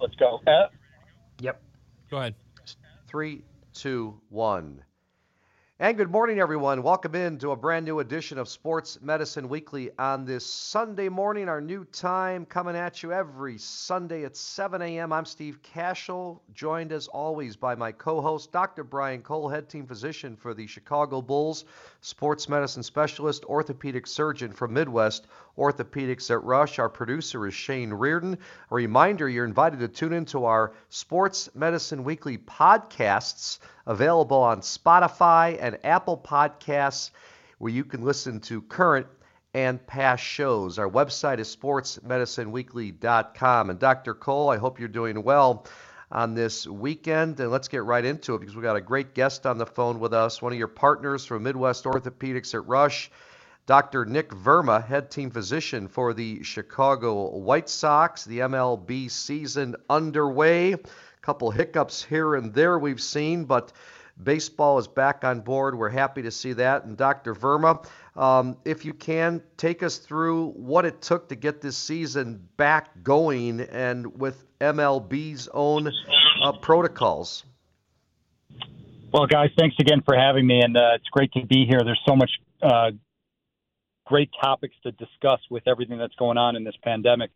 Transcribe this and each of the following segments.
Let's go. Yep. Go ahead. Three, two, one. And good morning, everyone. Welcome in to a brand new edition of Sports Medicine Weekly on this Sunday morning, our new time coming at you every Sunday at 7 a.m. I'm Steve Kashul, joined as always by my co host, Dr. Brian Cole, head team physician for the Chicago Bulls, sports medicine specialist, orthopedic surgeon from Midwest Orthopedics at Rush. Our producer is Shane Reardon. A reminder you're invited to tune into our Sports Medicine Weekly podcasts available on Spotify and Apple Podcasts, where you can listen to current and past shows. Our website is sportsmedicineweekly.com. And Dr. Cole, I hope you're doing well on this weekend. And let's get right into it because we've got a great guest on the phone with us, one of your partners from Midwest Orthopedics at Rush. Dr. Nick Verma, head team physician for the Chicago White Sox. The MLB season underway. Couple hiccups here and there we've seen, but baseball is back on board. We're happy to see that. And Dr. Verma, um, if you can, take us through what it took to get this season back going and with MLB's own uh, protocols. Well, guys, thanks again for having me, and uh, it's great to be here. There's so much uh, great topics to discuss with everything that's going on in this pandemic.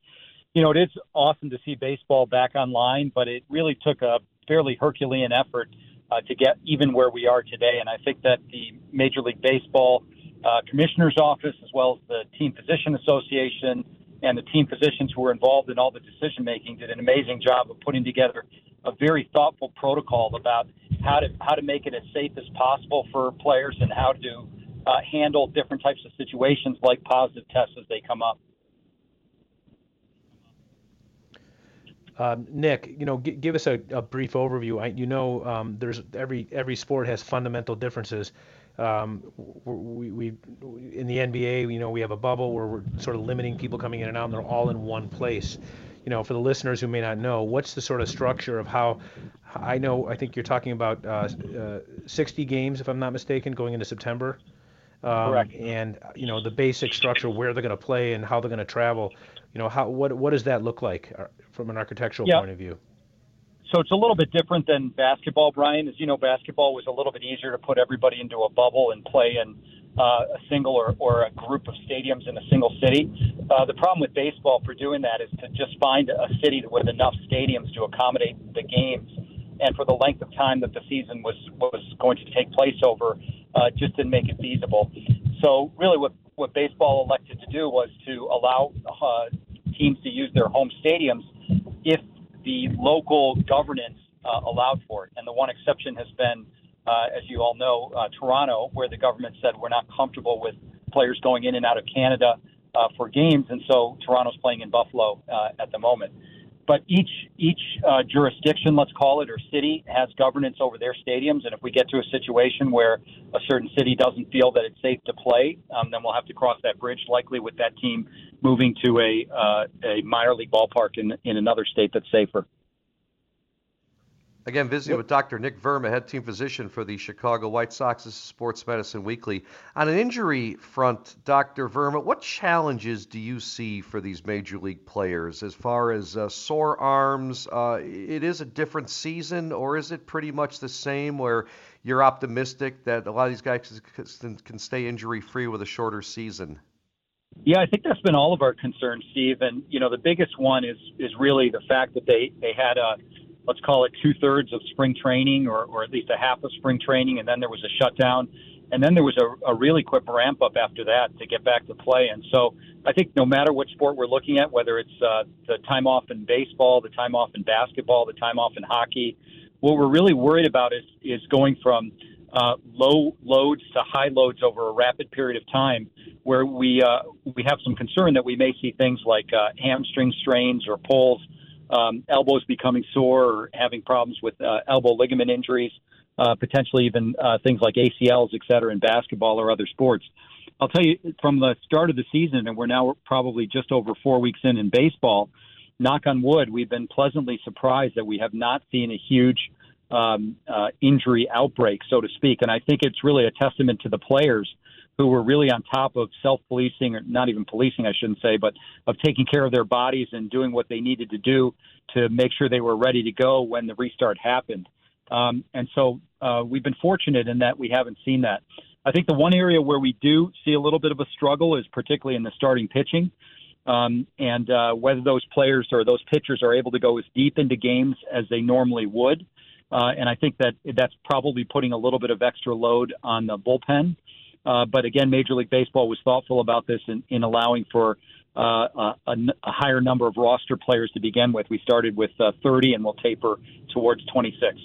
You know, it is awesome to see baseball back online, but it really took a fairly Herculean effort uh, to get even where we are today. And I think that the Major League Baseball uh, Commissioner's Office, as well as the Team Physician Association and the team physicians who were involved in all the decision making, did an amazing job of putting together a very thoughtful protocol about how to how to make it as safe as possible for players and how to uh, handle different types of situations like positive tests as they come up. Um, Nick, you know, g- give us a, a brief overview. I, you know, um, there's every every sport has fundamental differences. Um, we, we in the NBA, you know, we have a bubble where we're sort of limiting people coming in and out, and they're all in one place. You know, for the listeners who may not know, what's the sort of structure of how? I know, I think you're talking about uh, uh, 60 games, if I'm not mistaken, going into September. Um, Correct. And you know, the basic structure, where they're going to play and how they're going to travel. You know, how what what does that look like uh, from an architectural yeah. point of view? So it's a little bit different than basketball, Brian. As you know, basketball was a little bit easier to put everybody into a bubble and play in uh, a single or, or a group of stadiums in a single city. Uh, the problem with baseball for doing that is to just find a city that with enough stadiums to accommodate the games and for the length of time that the season was was going to take place over, uh, just didn't make it feasible. So really, what what baseball elected to do was to allow uh, teams to use their home stadiums if the local governance uh, allowed for it. And the one exception has been, uh, as you all know, uh, Toronto, where the government said we're not comfortable with players going in and out of Canada uh, for games, and so Toronto's playing in Buffalo uh, at the moment. But each each uh, jurisdiction, let's call it, or city has governance over their stadiums. And if we get to a situation where a certain city doesn't feel that it's safe to play, um, then we'll have to cross that bridge, likely with that team moving to a uh, a minor league ballpark in in another state that's safer. Again, visiting with Dr. Nick Verma, head team physician for the Chicago White Sox. This is Sports Medicine Weekly. On an injury front, Dr. Verma, what challenges do you see for these major league players as far as uh, sore arms? Uh, it is a different season, or is it pretty much the same where you're optimistic that a lot of these guys can, can stay injury free with a shorter season? Yeah, I think that's been all of our concerns, Steve. And you know, the biggest one is is really the fact that they they had a let's call it two thirds of spring training or, or at least a half of spring training, and then there was a shutdown. And then there was a, a really quick ramp up after that to get back to play. And so I think no matter what sport we're looking at, whether it's uh, the time off in baseball, the time off in basketball, the time off in hockey, what we're really worried about is, is going from uh, low loads to high loads over a rapid period of time, where we uh, we have some concern that we may see things like uh, hamstring strains or pulls um, elbows becoming sore or having problems with uh, elbow ligament injuries, uh, potentially even uh, things like ACLs, et cetera, in basketball or other sports. I'll tell you from the start of the season, and we're now probably just over four weeks in in baseball. Knock on wood, we've been pleasantly surprised that we have not seen a huge um, uh, injury outbreak, so to speak. And I think it's really a testament to the players who were really on top of self-policing, or not even policing, I shouldn't say, but of taking care of their bodies and doing what they needed to do to make sure they were ready to go when the restart happened. Um, and so uh, we've been fortunate in that we haven't seen that. I think the one area where we do see a little bit of a struggle is particularly in the starting pitching. Um, and uh, whether those players or those pitchers are able to go as deep into games as they normally would. Uh, and I think that that's probably putting a little bit of extra load on the bullpen. Uh, but again, Major League Baseball was thoughtful about this in, in allowing for uh, a, a, higher number of roster players to begin with. We started with uh, 30 and we'll taper towards 26.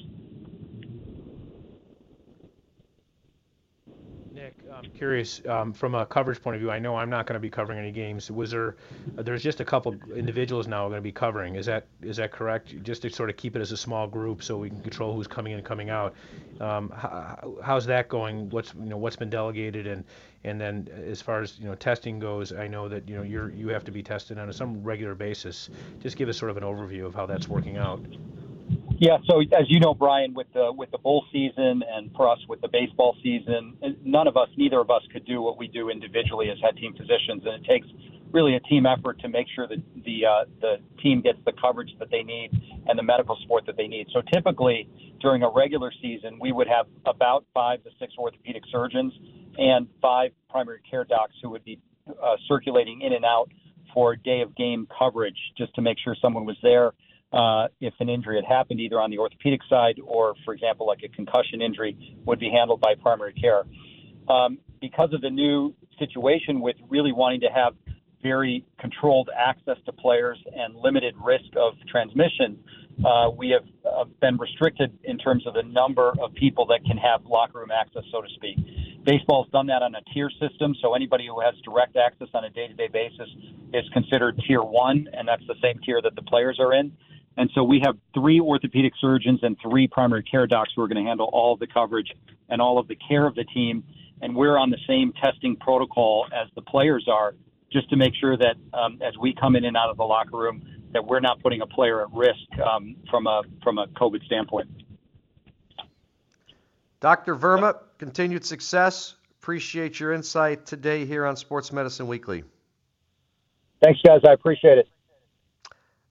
I'm curious um, from a coverage point of view. I know I'm not going to be covering any games. Was there? There's just a couple individuals now going to be covering. Is that is that correct? Just to sort of keep it as a small group so we can control who's coming in and coming out. Um, how, how's that going? What's you know what's been delegated and and then as far as you know testing goes, I know that you know you're you have to be tested on some regular basis. Just give us sort of an overview of how that's working out. Yeah, so as you know, Brian, with the with the bowl season and for us with the baseball season, none of us, neither of us, could do what we do individually as head team physicians, and it takes really a team effort to make sure that the uh, the team gets the coverage that they need and the medical support that they need. So typically, during a regular season, we would have about five to six orthopedic surgeons and five primary care docs who would be uh, circulating in and out for day of game coverage, just to make sure someone was there uh, if an injury had happened either on the orthopedic side or, for example, like a concussion injury, would be handled by primary care. Um, because of the new situation with really wanting to have very controlled access to players and limited risk of transmission, uh, we have uh, been restricted in terms of the number of people that can have locker room access, so to speak. Baseball's done that on a tier system, so anybody who has direct access on a day-to-day basis is considered tier one, and that's the same tier that the players are in. And so we have three orthopedic surgeons and three primary care docs who are going to handle all of the coverage and all of the care of the team. And we're on the same testing protocol as the players are, just to make sure that um, as we come in and out of the locker room, that we're not putting a player at risk um, from a from a COVID standpoint. Dr. Verma, continued success. Appreciate your insight today here on Sports Medicine Weekly. Thanks, guys. I appreciate it.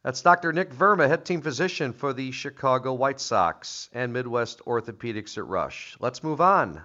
That's Dr. Nick Verma, head team physician for the Chicago White Sox and Midwest Orthopedics at Rush. Let's move on